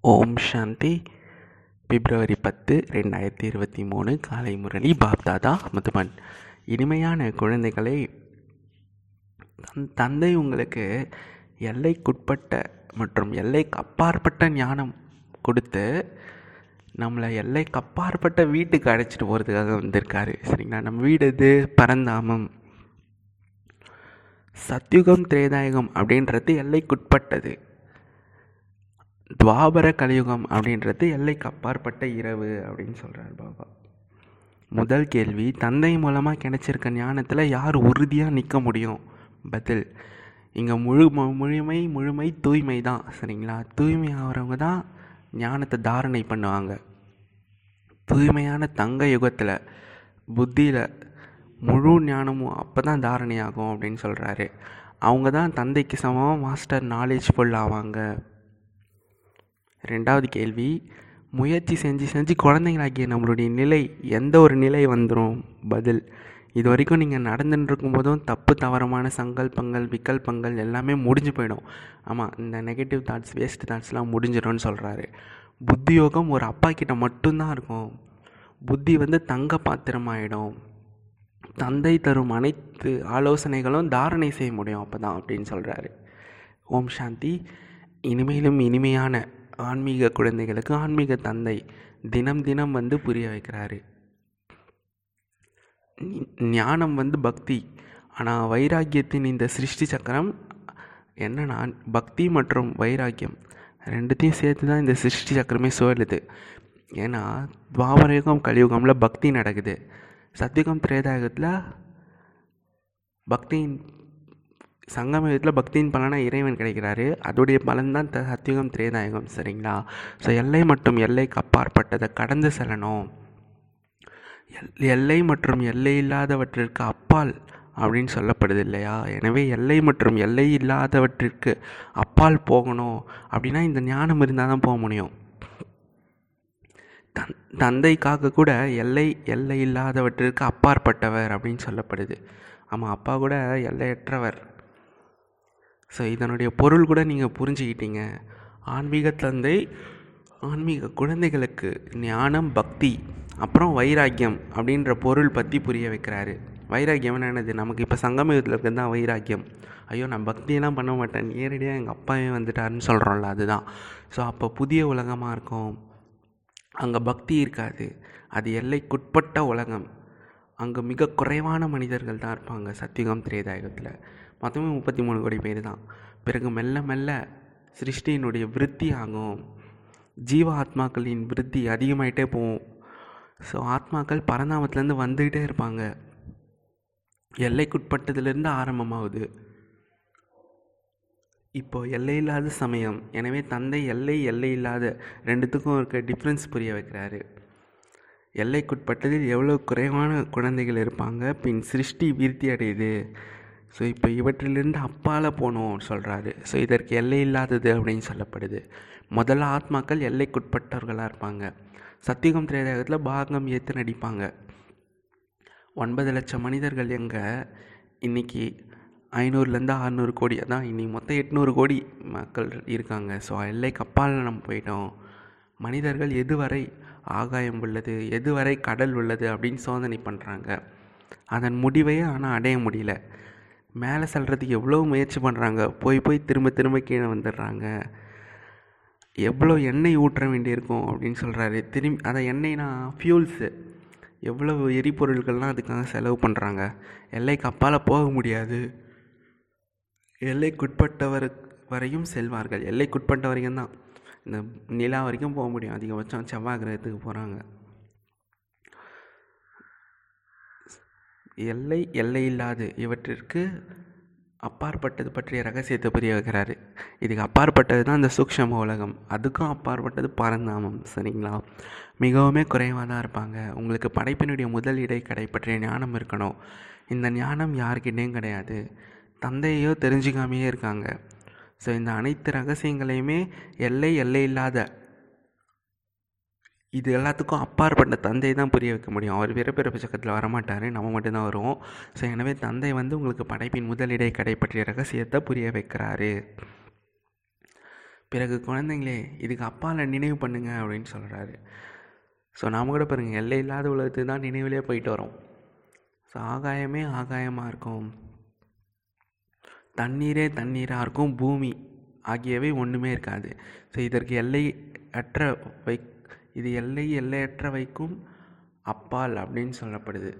ஓம் சாந்தி. பிப்ரவரி பத்து ரெண்டாயிரத்தி இருபத்தி மூணு காலை முரளி பாப்தாதா முதுமன் இனிமையான குழந்தைகளை தன் தந்தை உங்களுக்கு எல்லைக்குட்பட்ட மற்றும் எல்லைக்கு அப்பாற்பட்ட ஞானம் கொடுத்து நம்மளை எல்லைக்கு அப்பாற்பட்ட வீட்டுக்கு அழைச்சிட்டு போகிறதுக்காக வந்திருக்காரு. சரிங்களா? நம்ம வீடு இது பரந்தாமம். சத்யுகம் திரேதாயகம் அப்படின்றது எல்லைக்குட்பட்டது. துவாபர கலியுகம் அப்படின்றது எல்லைக்கு அப்பாற்பட்ட இரவு அப்படின்னு சொல்கிறார் பாபா. முதல் கேள்வி தந்தை மூலமாக கிடைச்சிருக்க ஞானத்தில் யார் உறுதியாக நிற்க முடியும்? பதில் இங்கே முழு மு- முழுமை முழுமை தூய்மை தான் சரிங்களா? தூய்மை ஆகிறவங்க தான் ஞானத்தை தாரணை பண்ணுவாங்க. தூய்மையான தங்க யுகத்தில் புத்தியில் முழு ஞானமும் அப்போ தான் தாரணையாகும் அப்படின்னு சொல்கிறாரு அவங்க தான் தந்தைக்கு சமமாக மாஸ்டர் நாலேஜ் ஃபுல் ஆவாங்க. ரெண்டாவது கேள்வி முயற்சி செஞ்சு செஞ்சு குழந்தைங்களாகிய நம்மளுடைய நிலை எந்த ஒரு நிலை வந்துடும் பதில் இது வரைக்கும் நீங்கள் நடந்துட்டு இருக்கும்போதும் தப்பு தவறமான சங்கல்பங்கள் விகல்பங்கள் எல்லாமே முடிஞ்சு போயிடும். ஆமாம் இந்த நெகட்டிவ் தாட்ஸ் வேஸ்ட் தாட்ஸ்லாம் முடிஞ்சிடும்னு சொல்கிறாரு புத்தி யோகம் ஒரு அப்பா கிட்ட மட்டும்தான் இருக்கும். புத்தி வந்து தங்க பாத்திரமாயிடும். தந்தை தரும் அனைத்து ஆலோசனைகளும் தாரணை செய்ய முடியும். அப்போ தான் அப்படின்னு சொல்கிறாரு ஓம் சாந்தி. இனிமேலும் இனிமையான ஆன்மீக குழந்தைகளுக்கு ஆன்மீக தந்தை தினம் தினம் வந்து புரிய வைக்கிறாரு. ஞானம் வந்து பக்தி. ஆனால் வைராக்கியத்தின் இந்த சிருஷ்டி சக்கரம் என்னன்னா பக்தி மற்றும் வைராக்கியம் ரெண்டுத்தையும் சேர்த்து தான் இந்த சிருஷ்டி சக்கரமே சுழலுது ஏன்னா துவாபரயுகம் கலியுகமில் பக்தி நடக்குது. சத்தியுகம் திரேதாயுகத்தில் பக்தியின் சங்கமயுகத்தில் பக்தியின் பலனாக இறைவன் கிடைக்கிறாரு. அதோடைய பலன் தான் த சத்தியுகம் திரேதாயுகம் சரிங்களா? ஸோ எல்லை மற்றும் எல்லைக்கு அப்பாற்பட்டதை கடந்து செல்லணும். எல் எல்லை மற்றும் எல்லை இல்லாதவற்றிற்கு அப்பால் அப்படின்னு சொல்லப்படுது இல்லையா? எனவே எல்லை மற்றும் எல்லை இல்லாதவற்றிற்கு அப்பால் போகணும் அப்படின்னா இந்த ஞானம் இருந்தால் தான் போக முடியும். தன் தந்தைக்காக கூட எல்லை எல்லை இல்லாதவற்றிற்கு அப்பாற்பட்டவர் அப்படின்னு சொல்லப்படுது. ஆமாம் அப்பா கூட எல்லையற்றவர். ஸோ இதனுடைய பொருள் கூட நீங்கள் புரிஞ்சுக்கிட்டீங்க. ஆன்மீக தந்தை ஆன்மீக குழந்தைகளுக்கு ஞானம் பக்தி அப்புறம் வைராக்கியம் அப்படின்ற பொருள் பற்றி புரிய வைக்கிறாரு. வைராக்கியம் என்னது? நமக்கு இப்போ சங்கமயுகத்தில் இருக்கிறது தான் வைராக்கியம். ஐயோ நான் பக்தியெல்லாம் பண்ண மாட்டேன். நேரடியாக எங்கள் அப்பாவே வந்துட்டாருன்னு சொல்கிறோம்ல அதுதான். ஸோ அப்போ புதிய உலகமாக இருக்கும். அங்கே பக்தி இருக்காது. அது எல்லைக்குட்பட்ட உலகம். அங்கே மிக குறைவான மனிதர்கள் தான் இருப்பாங்க சத்தியுகம் திரேதாயுகத்தில். மொத்தமே முப்பத்தி மூணு கோடி பேர் தான். பிறகு மெல்ல மெல்ல சிருஷ்டியினுடைய விருத்தி ஆகும். ஜீவ ஆத்மாக்களின் விருத்தி அதிகமாயிட்டே போகும். ஸோ ஆத்மாக்கள் பரந்தாமத்துலேருந்து வந்துக்கிட்டே இருப்பாங்க. எல்லைக்குட்பட்டதுலேருந்து ஆரம்பமாகுது. இப்போ எல்லை இல்லாத சமயம். எனவே தந்தை எல்லை எல்லை இல்லாத ரெண்டுத்துக்கும் இருக்க டிஃப்ரென்ஸ் புரிய வைக்கிறாரு. எல்லைக்குட்பட்டதில் எவ்வளோ குறைவான குழந்தைகள் இருப்பாங்க? பின் சிருஷ்டி விருத்தி அடையுது ஸோ இப்போ இவற்றிலிருந்து அப்பால் போகணும் சொல்கிறாரு ஸோ இதற்கு எல்லை இல்லாதது அப்படின்னு சொல்லப்படுது. முதல்ல ஆத்மாக்கள் எல்லைக்குட்பட்டவர்களாக இருப்பாங்க. சத்தியகம் திரேதாயத்தில் பாகம் ஏற்று நடிப்பாங்க. ஒன்பது லட்சம் மனிதர்கள் எங்கே? இன்னைக்கு ஐநூறுலேருந்து அறநூறு கோடி. அதான் இன்றைக்கி மொத்தம் எட்நூறு கோடி மக்கள் இருக்காங்க. ஸோ எல்லைக்கு அப்பால் நம்ம போயிட்டோம். மனிதர்கள் எதுவரை ஆகாயம் உள்ளது? எதுவரை கடல் உள்ளது? அப்படின்னு சோதனை பண்ணுறாங்க அதன் முடிவையே ஆனால் அடைய முடியல. மேலே செல்றதுக்கு எவ்வளோ முயற்சி பண்ணுறாங்க போய் போய் திரும்ப திரும்ப கீழே வந்துடுறாங்க. எவ்வளோ எண்ணெய் ஊற்ற வேண்டியிருக்கும் அப்படின்னு சொல்கிறாரு திரும்பி அதை எண்ணெய்னா ஃபியூல்ஸு எவ்வளோ எரிபொருட்கள்லாம் அதுக்காக செலவு பண்ணுறாங்க எல்லைக்கு அப்பால் போக முடியாது. எல்லைக்குட்பட்டவர் வரையும் செல்வார்கள். எல்லைக்குட்பட்ட வரைக்கும் தான். இந்த நிலா வரைக்கும் போக முடியும். அதிகபட்சம் செவ்வாய் கிரகத்துக்கு போகிறாங்க எல்லை எல்லை இல்லாது இவற்றிற்கு அப்பாற்பட்டது பற்றிய ரகசியத்தை புரிய வைக்கிறாரு. இதுக்கு அப்பாற்பட்டது தான் இந்த சூக்ஷம உலகம். அதுக்கும் அப்பாற்பட்டது பரந்தாமம் சரிங்களா? மிகவுமே குறைவாக தான் இருப்பாங்க. உங்களுக்கு படைப்பினுடைய முதல் இடைக்கடை பற்றிய ஞானம் இருக்கணும். இந்த ஞானம் யாருக்கிட்டேயும் கிடையாது. தந்தையோ தெரிஞ்சுக்காமையே இருக்காங்க. ஸோ இந்த அனைத்து ரகசியங்களையுமே எல்லை எல்லை இல்லாத இது எல்லாத்துக்கும் அப்பாற்பட்ட தந்தை தான் புரிய வைக்க முடியும். அவர் பிறப்பிறப்பு சக்கத்தில் வரமாட்டார். நம்ம மட்டும்தான் வருவோம். ஸோ எனவே தந்தை வந்து உங்களுக்கு படைப்பின் முதலிடை கடை பற்றிய ரகசியத்தை புரிய வைக்கிறாரு. பிறகு குழந்தைங்களே இதுக்கு அப்பாவில் நினைவு பண்ணுங்க அப்படின்னு சொல்கிறாரு ஸோ நாம் கூட பாருங்கள் எல்லை இல்லாத உலகத்துக்கு தான் நினைவிலே போயிட்டு வரோம். ஸோ ஆகாயமே ஆகாயமாக இருக்கும். தண்ணீரே தண்ணீராக இருக்கும். பூமி ஆகியவை ஒன்றுமே இருக்காது. ஸோ இதற்கு எல்லை அற்ற வை இது எல்லை எல்லையற்ற வைக்கும் அப்பால் அப்படின்னு சொல்லப்படுது.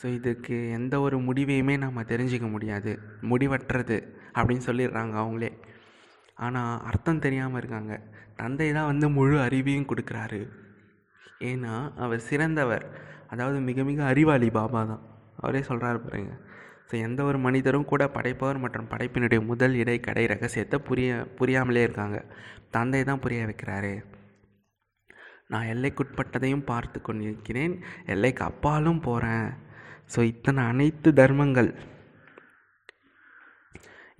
ஸோ இதுக்கு எந்த ஒரு முடிவையுமே நம்ம தெரிஞ்சிக்க முடியாது. முடிவற்றது அப்படின்னு சொல்லிடுறாங்க அவங்களே. ஆனால் அர்த்தம் தெரியாமல் இருக்காங்க. தந்தை தான் வந்து முழு அறிவையும் கொடுக்குறாரு. ஏன்னா அவர் சிறந்தவர். அதாவது மிக மிக அறிவாளி பாபா தான். அவரே சொல்கிறாரு பாருங்க. ஸோ எந்த ஒரு மனிதரும் கூட படைப்பவர் மற்றும் படைப்பினுடைய முதல் இடை கடை ரகசியத்தை புரிய புரியாமலே இருக்காங்க. தந்தை தான் புரிய வைக்கிறாரு. நான் எல்லைக்குட்பட்டதையும் பார்த்து கொண்டிருக்கிறேன். எல்லைக்கு அப்பாலும் போகிறேன் ஸோ இத்தனை அனைத்து தர்மங்கள்.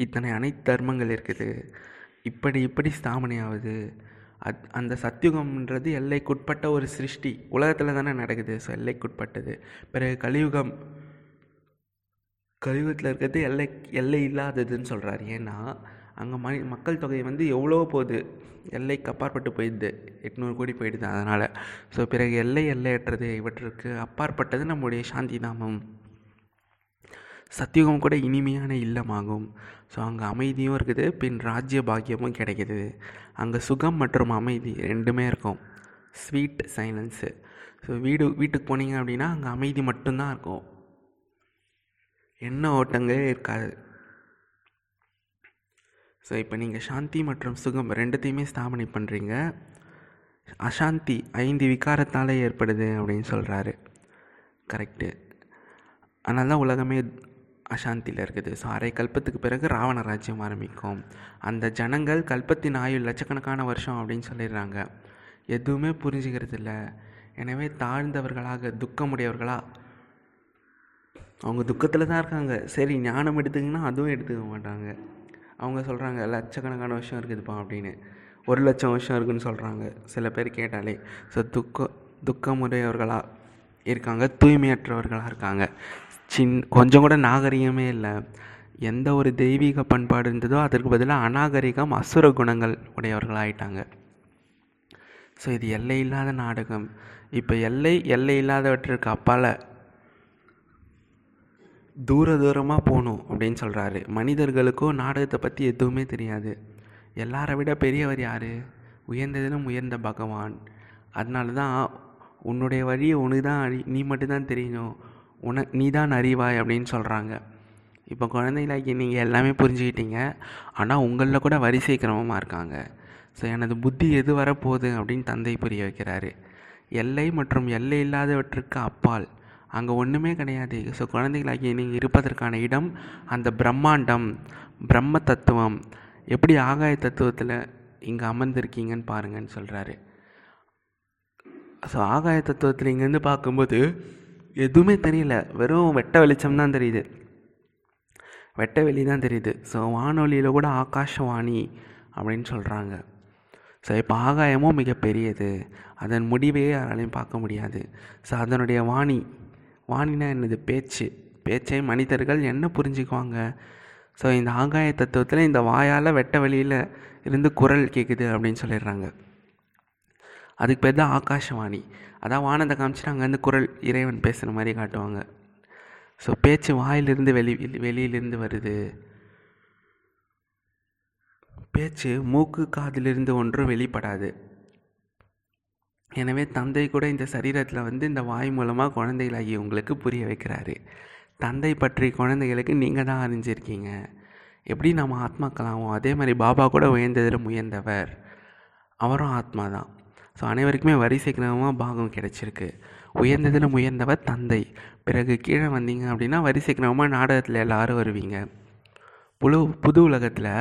இத்தனை அனைத்து தர்மங்கள் இருக்குது. இப்படி இப்படி ஸ்தாபனை ஆகுது அத் அந்த சத்தியுகம்ன்றது எல்லைக்குட்பட்ட ஒரு சிருஷ்டி. உலகத்தில் தானே நடக்குது. ஸோ எல்லைக்குட்பட்டது. பிறகு கலியுகம். கலியுகத்தில் இருக்கிறது எல்லை எல்லை இல்லாததுன்னு சொல்கிறாரு ஏன்னா அங்கே மனி மக்கள் தொகை வந்து எவ்வளோ போகுது? எல்லைக்கு அப்பாற்பட்டு போயிடுது. எட்நூறு கோடி போயிடுது அதனால். ஸோ பிறகு எல்லை எல்லையற்றது இவற்றுக்கு அப்பாற்பட்டது நம்முடைய சாந்தி தாமம் சத்தியுகம் கூட இனிமையான இல்லமாகும். ஸோ அங்கே அமைதியும் இருக்குது. பின் ராஜ்ய பாக்கியமும் கிடைக்கிது. அங்கே சுகம் மற்றும் அமைதி ரெண்டுமே இருக்கும். ஸ்வீட் சைலன்ஸு ஸோ வீடு வீட்டுக்கு போனீங்க அப்படின்னா அங்கே அமைதி மட்டும்தான் இருக்கும். என்ன ஓட்டங்களே இருக்காது. ஸோ இப்போ நீங்கள் சாந்தி மற்றும் சுகம் ரெண்டுத்தையுமே ஸ்தாபனை பண்ணுறீங்க அசாந்தி ஐந்து விகாரத்தால் ஏற்படுது அப்படின்னு சொல்கிறாரு கரெக்டு அதனால தான் உலகமே அசாந்தியில் இருக்குது. ஸோ அரை கல்பத்துக்கு பிறகு ராவண ராஜ்யம் ஆரம்பிக்கும். அந்த ஜனங்கள் கல்பத்தின் ஆயுள் லட்சக்கணக்கான வருஷம் அப்படின்னு சொல்லிடுறாங்க. எதுவுமே புரிஞ்சுக்கிறது இல்லை எனவே தாழ்ந்தவர்களாக துக்கமுடையவர்களாக அவங்க துக்கத்தில் தான் இருக்காங்க. சரி ஞானம் எடுத்துக்கிங்கன்னா அதுவும் எடுத்துக்க மாட்டாங்க. அவங்க சொல்கிறாங்க லட்சக்கணக்கான வருஷம் இருக்குதுப்பா அப்படின்னு. ஒரு லட்சம் வருஷம் இருக்குன்னு சொல்கிறாங்க சில பேர் கேட்டாலே ஸோ துக்க துக்கமுடையவர்களாக இருக்காங்க தூய்மையற்றவர்களாக இருக்காங்க. சின் கொஞ்சம் கூட நாகரிகமே இல்லை. எந்த ஒரு தெய்வீக பண்பாடு இருந்ததோ அதற்கு பதிலாக அநாகரிகம் அசுர குணங்கள் உடையவர்களாகிட்டாங்க ஸோ இது எல்லை இல்லாத நாடகம். இப்போ எல்லை எல்லை இல்லாதவற்றிற்கு அப்பால் தூர தூரமாக போகணும் அப்படின்னு சொல்கிறாரு மனிதர்களுக்கும் நாடகத்தை பற்றி எதுவுமே தெரியாது. எல்லாரை விட பெரியவர் யார்? உயர்ந்ததிலும் உயர்ந்த பகவான். அதனால தான் உன்னுடைய வழியை உனக்கு தான் அறி நீ மட்டும்தான் தெரியணும் உன நீ தான் அறிவாய் அப்படின்னு சொல்கிறாங்க இப்போ குழந்தைகளாக்கி நீங்கள் எல்லாமே புரிஞ்சுக்கிட்டீங்க. ஆனால் உங்களில் கூட வரிசை கிரமமாக இருக்காங்க. ஸோ எனது புத்தி எது வரப்போகுது அப்படின்னு தந்தை புரிய வைக்கிறாரு. எல்லை மற்றும் எல்லை இல்லாதவற்றுக்கு அப்பால் அங்கே ஒன்றுமே கிடையாது. ஸோ குழந்தைகளாகிய நீங்கள் இருப்பதற்கான இடம் அந்த பிரம்மாண்டம் பிரம்ம தத்துவம். எப்படி ஆகாய தத்துவத்தில் இங்கே அமர்ந்திருக்கீங்கன்னு பாருங்கன்னு சொல்கிறாரு ஸோ ஆகாய தத்துவத்தில் இங்கேருந்து பார்க்கும்போது எதுவுமே தெரியல. வெறும் வெட்ட வெளிச்சம் தான் தெரியுது. வெட்ட வெளி தான் தெரியுது. ஸோ வானொலியில் கூட ஆகாஷவாணி அப்படின்னு சொல்கிறாங்க ஸோ இப்போ ஆகாயமும் மிகப்பெரியது. அதன் முடிவையே யாராலையும் பார்க்க முடியாது. ஸோ அதனுடைய வாணி வாணினா என்னது? பேச்சு. பேச்சை மனிதர்கள் என்ன புரிஞ்சுக்குவாங்க? ஸோ இந்த ஆகாய தத்துவத்தில் இந்த வாயால் வெட்ட வெளியில் இருந்து குரல் கேட்குது அப்படின்னு சொல்லிடுறாங்க. அதுக்கு பேர் தான் ஆகாஷவாணி. அதான் வானத்தை காமிச்சிட்டு அங்கேருந்து குரல் இறைவன் பேசுகிற மாதிரி காட்டுவாங்க. ஸோ பேச்சு வாயிலிருந்து வெளி வெளியிலிருந்து வருது. பேச்சு மூக்கு காதிலிருந்து ஒன்றும் வெளிப்படாது. எனவே தந்தை கூட இந்த சரீரத்தில் வந்து இந்த வாய் மூலமாக குழந்தைகளாகி உங்களுக்கு புரிய வைக்கிறாரு. தந்தை பற்றி குழந்தைகளுக்கு நீங்கள் தான் அறிஞ்சிருக்கீங்க. எப்படி நம்ம ஆத்மாக்களாகும் அதே மாதிரி பாபா கூட உயர்ந்ததில் உயர்ந்தவர் அவரும் ஆத்மா தான். ஸோ அனைவருக்குமே வரிசை கிரமமாக பாகம் கிடைச்சிருக்கு. உயர்ந்ததில் உயர்ந்தவர் தந்தை. பிறகு கீழே வந்தீங்க அப்படின்னா வரிசை கிரமமாக நாடகத்தில் எல்லோரும் வருவீங்க. புழு புது உலகத்தில்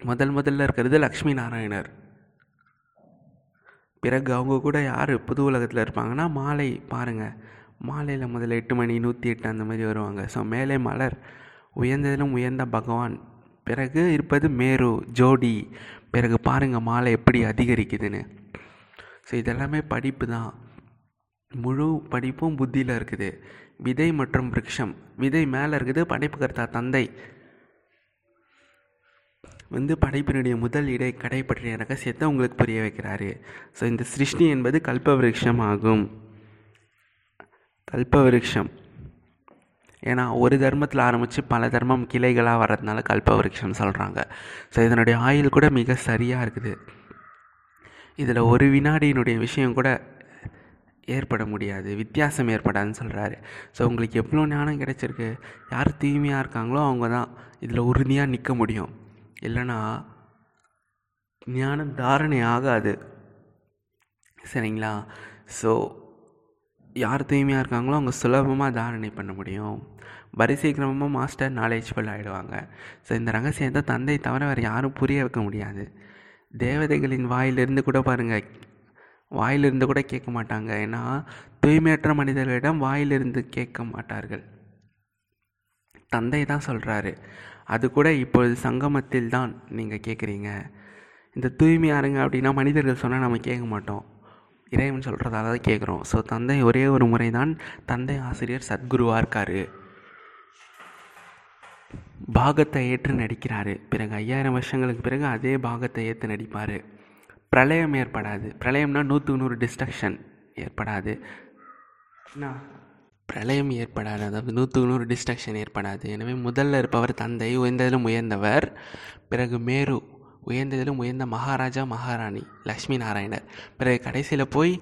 முதல் முதல்ல இருக்கிறது லக்ஷ்மி நாராயணர். பிறகு அவங்க கூட யார் புது உலகத்தில் இருப்பாங்கன்னா மாலை பாருங்கள் மாலையில் முதல்ல எட்டு மணி நூற்றி எட்டு அந்த மாதிரி வருவாங்க. ஸோ மேலே மலர் உயர்ந்ததிலும் உயர்ந்த பகவான் பிறகு இருப்பது மேரு ஜோடி பிறகு பாருங்கள் மாலை எப்படி அதிகரிக்குதுன்னு. ஸோ இதெல்லாமே படிப்பு தான். முழு படிப்பும் புத்தியில் இருக்குது. விதை மற்றும் விரக்ஷம் விதை மேலே இருக்குது படைப்பு கருத்தா தந்தை. வந்து படைப்பினுடைய முதல் இடை கடை பற்றிய ரகசியத்தை உங்களுக்கு புரிய வைக்கிறாரு. ஸோ இந்த சிருஷ்டி என்பது கல்பவிருட்சம். ஆகும் கல்பவிருஷம் ஏன்னா ஒரு தர்மத்தில் ஆரம்பித்து பல தர்மம் கிளைகளாக வர்றதுனால கல்பவிருட்சம் சொல்கிறாங்க ஸோ இதனுடைய ஆயுள் கூட மிக சரியாக இருக்குது. இதில் ஒரு வினாடியினுடைய விஷயம் கூட ஏற்பட முடியாது. வித்தியாசம் ஏற்படாதுன்னு சொல்கிறாரு ஸோ உங்களுக்கு எவ்வளோ ஞானம் கிடைச்சிருக்கு? யார் தூய்மையாக இருக்காங்களோ அவங்க தான் இதில் உறுதியாக நிற்க முடியும். இல்லைன்னா ஞானம் தாரணை ஆகாது. சரிங்களா? ஸோ யார் தூய்மையாக இருக்காங்களோ அவங்க சுலபமாக தாரணை பண்ண முடியும். வரிசை கிரமமாக மாஸ்டர் நாலேஜ்ஃபுல் ஆகிடுவாங்க ஸோ இந்த ரகசியத்தை தந்தை தவிர வேறு யாரும் புரிய வைக்க முடியாது. தேவதைகளின் வாயிலிருந்து கூட பாருங்கள் வாயிலிருந்து கூட கேட்க மாட்டாங்க. ஏன்னா தூய்மையற்ற மனிதர்களிடம் வாயிலிருந்து கேட்க மாட்டார்கள். தந்தை தான் சொல்கிறாரு அது கூட இப்பொழுது சங்கமத்தில் தான் நீங்கள் கேட்குறீங்க இந்த தூய்மையாக இருங்க அப்படின்னா மனிதர்கள் சொன்னால் நம்ம கேட்க மாட்டோம். இறைவன் சொல்கிறதால தான் கேட்குறோம் ஸோ தந்தை ஒரே ஒரு முறை தான் தந்தை ஆசிரியர் சத்குருவாக இருக்கார். பாகத்தை ஏற்று நடிக்கிறாரு. பிறகு ஐயாயிரம் வருஷங்களுக்கு பிறகு அதே பாகத்தை ஏற்று நடிப்பார். பிரளயம் ஏற்படாது. பிரளயம்னா நூற்றுக்கு நூறு டிஸ்ட்ரக்ஷன் ஏற்படாது. என்ன? பிரளயம் ஏற்படாது அதாவது நூற்றுக்கு நூறு டிஸ்ட்ரக்ஷன் ஏற்படாது. எனவே முதல்ல இருப்பவர் தந்தை உயர்ந்ததிலும் உயர்ந்தவர். பிறகு மேரு உயர்ந்ததிலும் உயர்ந்த மகாராஜா மகாராணி லக்ஷ்மி நாராயணர். பிறகு கடைசியில் போய்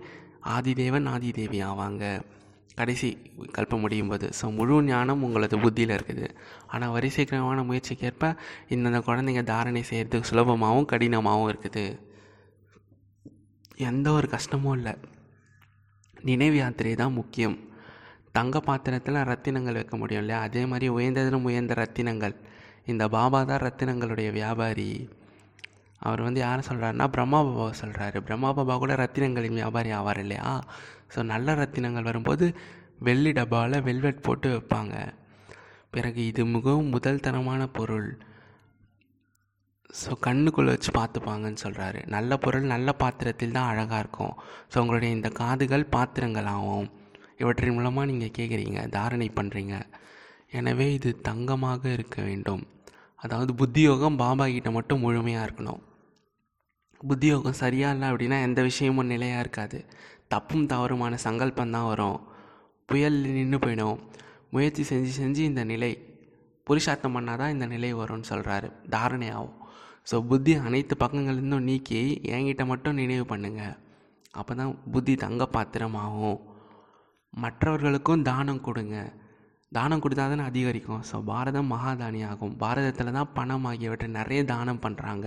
ஆதிதேவன் ஆதிதேவி ஆவாங்க. கடைசி கல்பம் முடியும் போது. ஸோ முழு ஞானம் உங்களது புத்தியில் இருக்குது. ஆனால் வரிசைக்கிரமான முயற்சிக்கேற்ப இந்தந்த குழந்தைங்க தாரணை செய்கிறதுக்கு சுலபமாகவும் கடினமாகவும் இருக்குது. எந்த ஒரு கஷ்டமும் இல்லை. நினைவு யாத்திரை தான் முக்கியம். தங்க பாத்திரத்தில் ரத்தினங்கள் வைக்க முடியும் இல்லையா? அதே மாதிரி உயர்ந்ததிலும் உயர்ந்த ரத்தினங்கள். இந்த பாபா தான் ரத்தினங்களுடைய வியாபாரி. அவர் வந்து யாரை சொல்கிறாருன்னா பிரம்மா பாபாவை சொல்கிறாரு பிரம்மா பாபா கூட ரத்தினங்களின் வியாபாரி ஆவார் இல்லையா? ஸோ நல்ல ரத்தினங்கள் வரும்போது வெள்ளி டப்பாவில் வெல்வெட் போட்டு வைப்பாங்க. பிறகு இது மிகவும் முதல் தரமான பொருள். ஸோ கண்ணுக்குள்ளே வச்சு பார்த்துப்பாங்கன்னு சொல்கிறாரு நல்ல பொருள் நல்ல பாத்திரத்தில் தான் அழகாக இருக்கும். ஸோ உங்களுடைய இந்த காதுகள் பாத்திரங்கள் ஆகும் இவற்றின் மூலமாக நீங்கள் கேட்குறீங்க தாரணை பண்ணுறீங்க எனவே இது தங்கமாக இருக்க வேண்டும். அதாவது புத்தியோகம் பாபா கிட்ட மட்டும் முழுமையாக இருக்கணும். புத்தியோகம் சரியாக இல்லை அப்படின்னா எந்த விஷயமும் நிலையாக இருக்காது. தப்பும் தவறுமான சங்கல்பம் தான் வரும். புயல் நின்று போயிடும். முயற்சி செஞ்சு செஞ்சு இந்த நிலை புருஷார்த்தம் பண்ணால் தான் இந்த நிலை வரும்னு சொல்கிறாரு தாரணை ஆகும் ஸோ புத்தி அனைத்து பக்கங்கள்லேருந்தும் நீக்கி என்கிட்ட மட்டும் நினைவு பண்ணுங்கள் அப்போ தான் புத்தி தங்க பாத்திரமாகும். மற்றவர்களுக்கும் தானம் கொடுங்க. தானம் கொடுத்தா தானே அதிகரிக்கும். ஸோ பாரதம் மகாதானி ஆகும் பாரதத்தில் தான் பணம் ஆகியவற்றை நிறைய தானம் பண்ணுறாங்க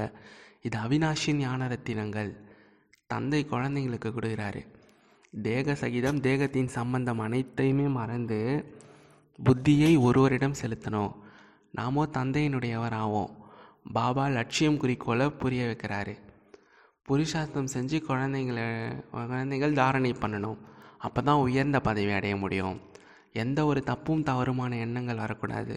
இது அவினாஷி ஞான ரத்தினங்கள் தந்தை குழந்தைங்களுக்கு கொடுக்குறாரு. தேக சகிதம் தேகத்தின் சம்பந்தம் அனைத்தையுமே மறந்து புத்தியை ஒருவரிடம் செலுத்தணும். நாமோ தந்தையினுடையவர் ஆவோம் பாபா லட்சியம் குறிக்கோளை புரிய வைக்கிறாரு. புருஷார்த்தம் செஞ்சு குழந்தைங்கள குழந்தைகள் தாரணை பண்ணணும். அப்போ தான் உயர்ந்த பதவி அடைய முடியும். எந்த ஒரு தப்பும் தவறுமான எண்ணங்கள் வரக்கூடாது.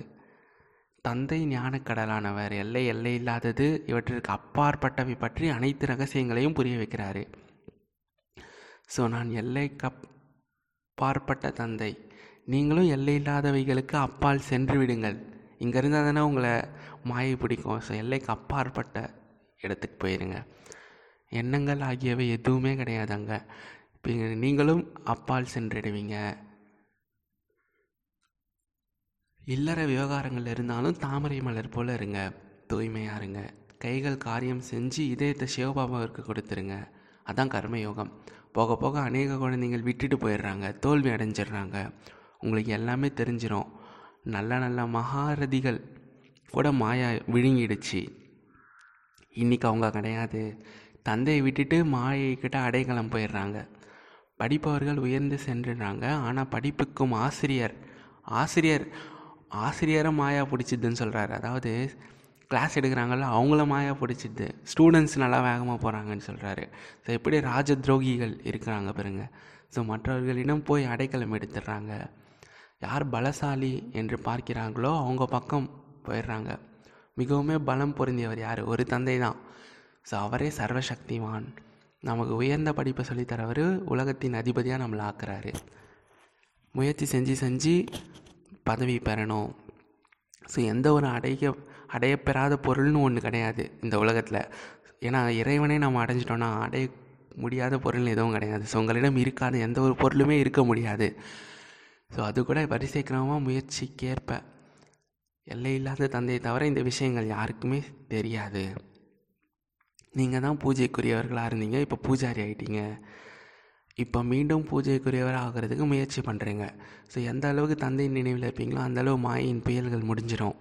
தந்தை ஞானக்கடலானவர் எல்லை எல்லை இல்லாதது இவற்றிற்கு அப்பாற்பட்டவை பற்றி அனைத்து ரகசியங்களையும் புரிய வைக்கிறாரு. ஸோ நான் எல்லை அப்பாற்பட்ட தந்தை. நீங்களும் எல்லை இல்லாதவைகளுக்கு அப்பால் சென்று விடுங்கள். இங்கே இருந்தால் தானே உங்களை மாயை பிடிக்கும். ஸோ எல்லைக்கு அப்பாற்பட்ட இடத்துக்கு போயிருங்க. எண்ணங்கள் ஆகியவை எதுவுமே கிடையாது அங்கே நீங்களும் அப்பால் சென்றிடுவீங்க. இல்லற விவகாரங்கள் இருந்தாலும் தாமரை மலர் போல் இருங்க. தூய்மையாக இருங்க. கைகள் காரியம் செஞ்சு இதயத்தை சிவபாபாவிற்கு கொடுத்துருங்க. அதான் கர்மயோகம். போக போக அநேக குழந்தைங்கள் விட்டுட்டு போயிடுறாங்க. தோல்வி அடைஞ்சிடுறாங்க. உங்களுக்கு எல்லாமே தெரிஞ்சிடும் நல்ல நல்ல மகாரதிகள் கூட மாயா விழுங்கிடுச்சு. இன்றைக்கி அவங்க கிடையாது. தந்தையை விட்டுட்டு மாயை கிட்ட அடைக்கலம் போயிடுறாங்க. படிப்பவர்கள் உயர்ந்து சென்றுடுறாங்க ஆனால் படிப்புக்கும் ஆசிரியர் ஆசிரியர் ஆசிரியரை மாயா பிடிச்சிதுன்னு சொல்கிறாரு அதாவது கிளாஸ் எடுக்கிறாங்கல்ல அவங்கள மாயா பிடிச்சிது ஸ்டூடெண்ட்ஸ் நல்லா வேகமாக போகிறாங்கன்னு சொல்கிறாரு ஸோ எப்படி ராஜ துரோகிகள் இருக்கிறாங்க பாருங்க. ஸோ மற்றவர்களிடம் போய் அடைக்கலம் எடுத்துடுறாங்க. யார் பலசாலி என்று பார்க்கிறாங்களோ அவங்க பக்கம் போயிடுறாங்க. மிகவுமே பலம் பொருந்தியவர் யார்? ஒரு தந்தை தான் ஸோ அவரே சர்வசக்திவான் நமக்கு உயர்ந்த படிப்பை சொல்லித்தரவர் உலகத்தின் அதிபதியாக நம்மளை ஆக்குறாரு. முயற்சி செஞ்சு செஞ்சு பதவி பெறணும். ஸோ எந்த ஒரு அடைய அடையப்பெறாத பொருள்னு ஒன்று கிடையாது இந்த உலகத்தில். ஏன்னா இறைவனே நம்ம அடைஞ்சிட்டோன்னா அடைய முடியாத பொருள் எதுவும் கிடையாது. ஸோ உங்களிடம் இருக்காத எந்த ஒரு பொருளுமே இருக்க முடியாது. ஸோ அது கூட வரிசை கிரமமாக முயற்சிக்கேற்ப. எல்லை இல்லாத தந்தையை தவிர இந்த விஷயங்கள் யாருக்குமே தெரியாது. நீங்கள் தான் பூஜைக்குரியவர்களாக இருந்தீங்க இப்போ பூஜாரி ஆகிட்டீங்க இப்போ மீண்டும் பூஜைக்குரியவர் ஆகிறதுக்கு முயற்சி பண்ணுறீங்க ஸோ எந்த அளவுக்கு தந்தையின் நினைவில் இருப்பீங்களோ அந்தளவு மாயின் புயல்கள் முடிஞ்சிடும்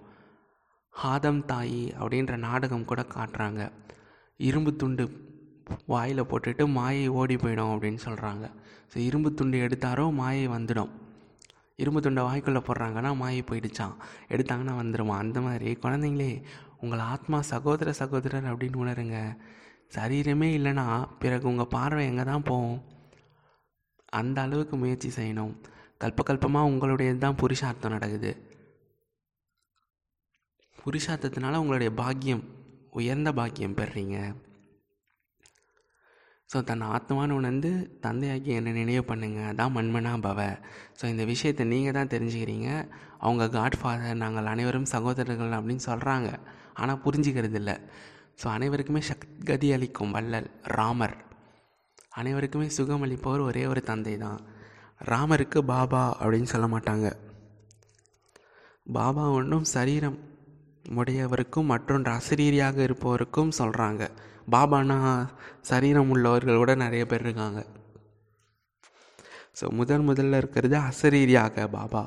ஹாதம் தாயி அப்படின்ற நாடகம் கூட காட்டுறாங்க. இரும்பு துண்டு வாயில் போட்டுட்டு மாயை ஓடி போயிடும் அப்படின்னு சொல்கிறாங்க ஸோ இரும்பு துண்டு எடுத்தாரோ மாயை வந்துடும். இரும்பு துண்டை வாய்க்குள்ளே போடுறாங்கன்னா மாயை போயிடுச்சான் எடுத்தாங்கன்னா வந்துடுமா அந்த மாதிரி. குழந்தைங்களே உங்கள் ஆத்மா சகோதர சகோதரர் அப்படின்னு உணருங்க. சரீரமே இல்லைன்னா பிறகு உங்கள் பார்வை எங்கே தான் போகும்? அந்த அளவுக்கு முயற்சி செய்யணும். கல்பகல்பமாக உங்களுடையது தான் புருஷார்த்தம் நடக்குது. புருஷார்த்தத்தினால உங்களுடைய பாக்கியம் உயர்ந்த பாக்கியம் பெறுறீங்க. ஸோ தன் ஆத்மான்னு உணர்ந்து தந்தையாக்கி என்னை நினைவு பண்ணுங்க. அதான் மண்மனா பவ. ஸோ இந்த விஷயத்தை நீங்கள் தான் தெரிஞ்சுக்கிறீங்க. அவங்க காட் ஃபாதர் நாங்கள் அனைவரும் சகோதரர்கள் அப்படின்னு சொல்கிறாங்க ஆனால் புரிஞ்சுக்கிறது இல்லை. ஸோ அனைவருக்குமே சக்தி அளிக்கும் வள்ளல் ராமர். அனைவருக்குமே சுகம் அளிப்பவர் ஒரே ஒரு தந்தை தான். ராமருக்கு பாபா அப்படின்னு சொல்ல மாட்டாங்க. பாபா ஒன்றும் சரீரம் உடையவருக்கும் மற்றொன்று அசரீரியாக இருப்பவருக்கும் சொல்கிறாங்க பாபானா சரீரம் உள்ளவர்கள் கூட நிறைய பேர் இருக்காங்க. ஸோ முதல் முதல்ல இருக்கிறது அசரீரியாக பாபா.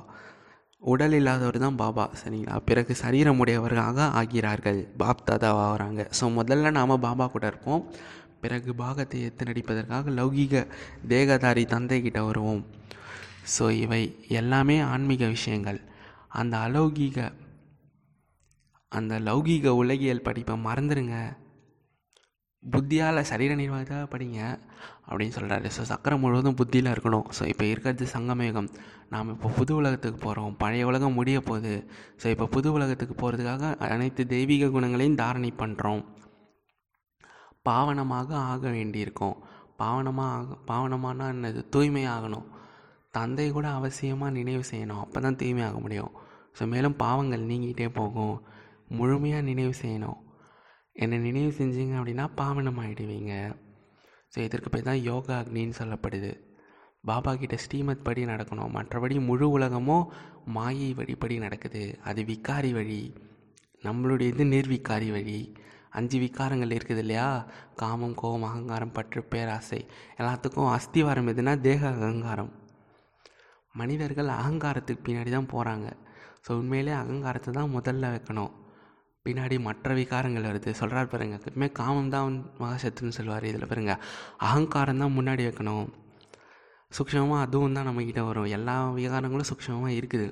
உடல் இல்லாதவர் தான் பாபா சரிங்களா? பிறகு சரீரம் உடையவர்களாக ஆகிறார்கள் பாப் தாதாவாக வராங்க ஸோ முதல்ல நாம் பாபா கூட இருப்போம். பிறகு பாகத்தை எத்து நடிப்பதற்காக லௌகீக தேகதாரி தந்தை கிட்ட வருவோம். ஸோ இவை எல்லாமே ஆன்மீக விஷயங்கள். அந்த அலௌகீக அந்த லௌகீக உலகியல் படிப்பை மறந்துடுங்க புத்தியால் சரீர நிர்வாகத்தாக படிங்க அப்படின்னு சொல்கிறாரு ஸோ சக்கரம் முழுவதும் புத்தியில் இருக்கணும். ஸோ இப்போ இருக்கிறது சங்கமேகம் நாம் இப்போ புது உலகத்துக்கு போகிறோம் பழைய உலகம் முடிய போகுது. ஸோ இப்போ புது உலகத்துக்கு போகிறதுக்காக அனைத்து தெய்வீக குணங்களையும் தாரணை பண்ணுறோம் பாவனமாக ஆக வேண்டியிருக்கோம். பாவனமாக ஆக பாவனமானா என்னது? தூய்மை ஆகணும் தந்தை கூட அவசியமாக நினைவு செய்யணும். அப்போ தான் தூய்மை ஆக முடியும். ஸோ மேலும் பாவங்கள் நீங்கிட்டே போகும். முழுமையாக நினைவு செய்யணும். என்னை நினைவு செஞ்சீங்க அப்படின்னா பாவனம் ஆகிடுவீங்க ஸோ இதற்கு பேர் தான் யோகா அக்னின்னு சொல்லப்படுது. பாபா கிட்ட ஸ்ரீமத் படி நடக்கணும். மற்றபடி முழு உலகமும் மாயை வழிப்படி நடக்குது. அது விக்காரி வழி. நம்மளுடைய இது நிர்விகாரி வழி. அஞ்சு விகாரங்கள் இருக்குது இல்லையா? காமம் கோபம் அகங்காரம் பற்று பேராசை. எல்லாத்துக்கும் அஸ்திவாரம் எதுனா தேக அகங்காரம். மனிதர்கள் அகங்காரத்துக்கு பின்னாடி தான் போகிறாங்க ஸோ உண்மையிலே அகங்காரத்தை தான் முதல்ல வைக்கணும். பின்னாடி மற்ற விகாரங்கள் வருது சொல்கிறார் பாருங்க. எப்பவுமே காமம் தான் மகாசத்துன்னு சொல்லுவார் இதில் பாருங்க. அகங்காரம் தான் முன்னாடி வைக்கணும். சூக்ஷமாக அதுவும் தான் நம்மக்கிட்ட வரும். எல்லா விகாரங்களும் சூக்ஷமாக இருக்குது.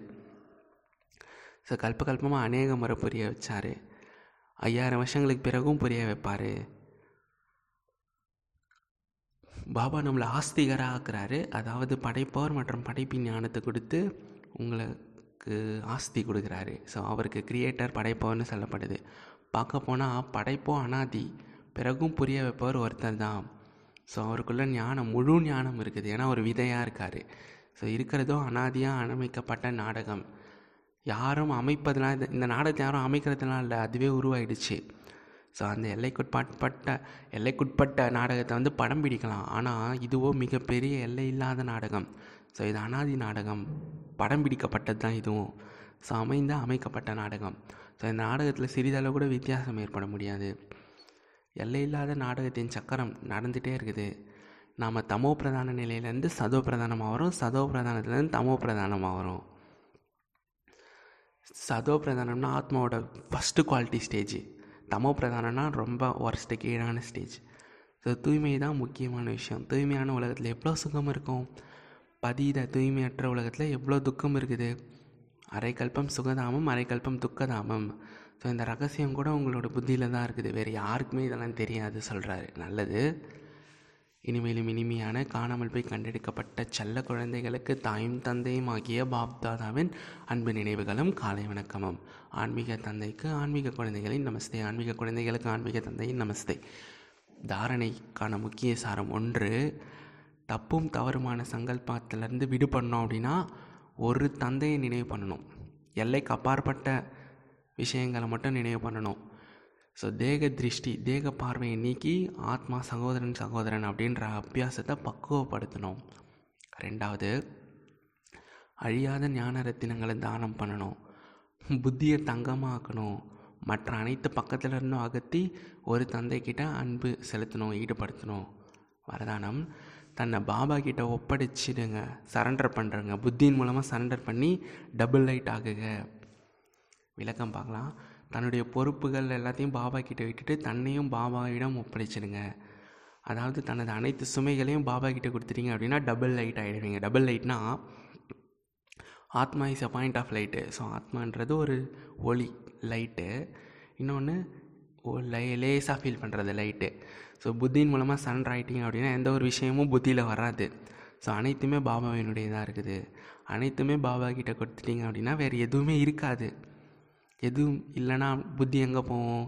ஸோ கல்ப கல்பமாக அநேக முறை புரிய வச்சார். ஐயாயிரம் வருஷங்களுக்கு பிறகும் புரிய வைப்பார். பாபா நம்மளை ஆஸ்திகராக ஆக்குறாரு அதாவது படைப்பவர் மற்றும் படைப்பின் ஞானத்தை கொடுத்து உங்களை அவருக்கு ஆஸ்தி கொடுக்குறாரு. ஸோ அவருக்கு கிரியேட்டர் படைப்பவர்னு சொல்லப்படுது. பார்க்க போனால் படைப்போ அனாதி பிறகும் புரிய வைப்பவர் ஒருத்தர் தான். ஸோ அவருக்குள்ள ஞானம் முழு ஞானம் இருக்குது. ஏன்னா ஒரு விதையாக இருக்கார். ஸோ இருக்கிறதும் அனாதியாக அமைக்கப்பட்ட நாடகம். யாரும் அமைப்பதெல்லாம் இந்த இந்த நாடகத்தை யாரும் அமைக்கிறதுலாம் இல்லை. அதுவே உருவாயிடுச்சு. ஸோ அந்த எல்லைக்குட்பாட்பட்ட எல்லைக்குட்பட்ட நாடகத்தை வந்து படம் பிடிக்கலாம். ஆனால் இதுவோ மிகப்பெரிய எல்லை இல்லாத நாடகம். ஸோ இது அனாதி நாடகம். படம் பிடிக்கப்பட்டது தான் இதுவும். ஸோ அமைந்த அமைக்கப்பட்ட நாடகம். ஸோ இந்த நாடகத்தில் சிறிதளவு கூட வித்தியாசம் ஏற்பட முடியாது. எல்லை இல்லாத நாடகத்தின் சக்கரம் நடந்துகிட்டே இருக்குது. நாம் தமோ பிரதான நிலையிலேருந்து சதோ பிரதானமாக வரும் சதோ பிரதானத்துலேருந்து தமோ பிரதானமாக வரும். சதோ பிரதானம்னா ஆத்மாவோட ஃபஸ்ட்டு குவாலிட்டி ஸ்டேஜ் தமோ பிரதானம்னா ரொம்ப ஒர்ஸ்ட்டு கீழான ஸ்டேஜ் ஸோ தூய்மை தான் முக்கியமான விஷயம். தூய்மையான உலகத்தில் எவ்வளோ சுகம் இருக்கும் பதீத தூய்மையற்ற உலகத்தில் எவ்வளோ துக்கம் இருக்குது? அரைக்கல்பம் சுகதாமம் அரைக்கல்பம் துக்கதாமம். ஸோ இந்த ரகசியம் கூட உங்களோட புத்தியில் தான் இருக்குது. வேறு யாருக்குமே இதெல்லாம் தெரியாது சொல்கிறாரு நல்லது. இனிமேலும் இனிமையான காணாமல் போய் கண்டெடுக்கப்பட்ட செல்ல குழந்தைகளுக்கு தாயும் தந்தையும் ஆகிய பாப்தாதாவின் அன்பு நினைவுகளும் காலை வணக்கமும். ஆன்மீக தந்தைக்கு ஆன்மீக குழந்தைகளின் நமஸ்தே. ஆன்மீக குழந்தைகளுக்கு ஆன்மீக தந்தையின் நமஸ்தே. தாரணைக்கான முக்கிய சாரம் ஒன்று தப்பும் தவறுமான சங்கல்பத்திலேருந்து விடுபடணும் அப்படின்னா ஒரு தந்தையை நினைவு பண்ணணும். எல்லைக்கு அப்பாற்பட்ட விஷயங்களை மட்டும் நினைவு பண்ணணும். ஸோ தேக திருஷ்டி தேக பார்வையை நீக்கி ஆத்மா சகோதரன் சகோதரன் அப்படின்ற அபியாசத்தை பக்குவப்படுத்தணும். ரெண்டாவது அழியாத ஞான ரத்தினங்களை தானம் பண்ணணும். புத்தியை தங்கமாக்கணும். மற்ற அனைத்து பக்கத்தில் இருந்தும் அகற்றி ஒரு தந்தைக்கிட்ட அன்பு செலுத்தணும் ஈடுபடுத்தணும். வரதானம் தன்னை பாபா கிட்ட ஒப்படைச்சிடுங்க சரண்டர் பண்ணுறங்க புத்தியின் மூலமாக சரண்டர் பண்ணி டபுள் லைட் ஆகுங்க. விளக்கம் பார்க்கலாம். தன்னுடைய பொறுப்புகள் எல்லாத்தையும் பாபா கிட்ட விட்டுட்டு தன்னையும் பாபாவிடம் ஒப்படைச்சிடுங்க. அதாவது தனது அனைத்து சுமைகளையும் பாபா கிட்ட கொடுத்துட்டீங்க அப்படின்னா டபுள் லைட் ஆகிடுவீங்க டபுள் லைட்னா ஆத்மா is a point of light so ஆத்மான்றது ஒரு ஒளி லைட்டு இன்னொன்று ஓ லை லேஸாக ஃபீல் பண்ணுறது லைட்டு ஸோ புத்தியின் மூலமாக சரண்டர் ஆகிட்டீங்க அப்படின்னா எந்த ஒரு விஷயமும் புத்தியில் வராது. ஸோ அனைத்துமே பாபாவினுடையதாக இருக்குது. அனைத்துமே பாபா கிட்டே கொடுத்துட்டீங்க அப்படின்னா வேறு எதுவுமே இருக்காது. எதுவும் இல்லைன்னா புத்தி எங்கே போவோம்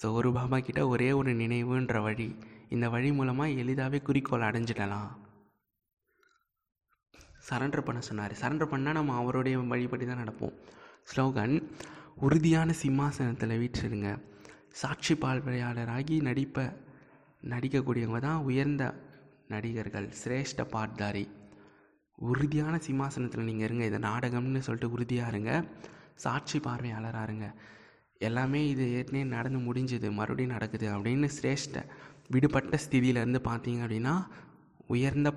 ஸோ ஒரு பாபா கிட்ட ஒரே ஒரு நினைவுன்ற வழி. இந்த வழி மூலமாக எளிதாகவே குறிக்கோள் அடைஞ்சிடலாம். சரண்டர் பண்ண சொன்னார். சரண்டர் பண்ணால் நம்ம அவருடைய வழிபடி தான் நடப்போம். ஸ்லோகன் உறுதியான சிம்மாசனத்தில் வீற்றிருங்க. சாட்சி பார்வையாளராகி நடிப்பை நடிக்கக்கூடியவங்க தான் உயர்ந்த நடிகர்கள். சிரேஷ்ட பாட்தாரி. உறுதியான சிம்மாசனத்தில் நீங்கள் இருங்க. இதை நாடகம்னு சொல்லிட்டு உறுதியாக இருங்க. சாட்சி பார்வையாளராக இருங்க. எல்லாமே இது ஏற்கனவே நடந்து முடிஞ்சது. மறுபடியும் நடக்குது அப்படின்னு சிரேஷ்ட விடுபட்ட ஸ்திதியிலேருந்து பார்த்தீங்க அப்படின்னா உயர்ந்த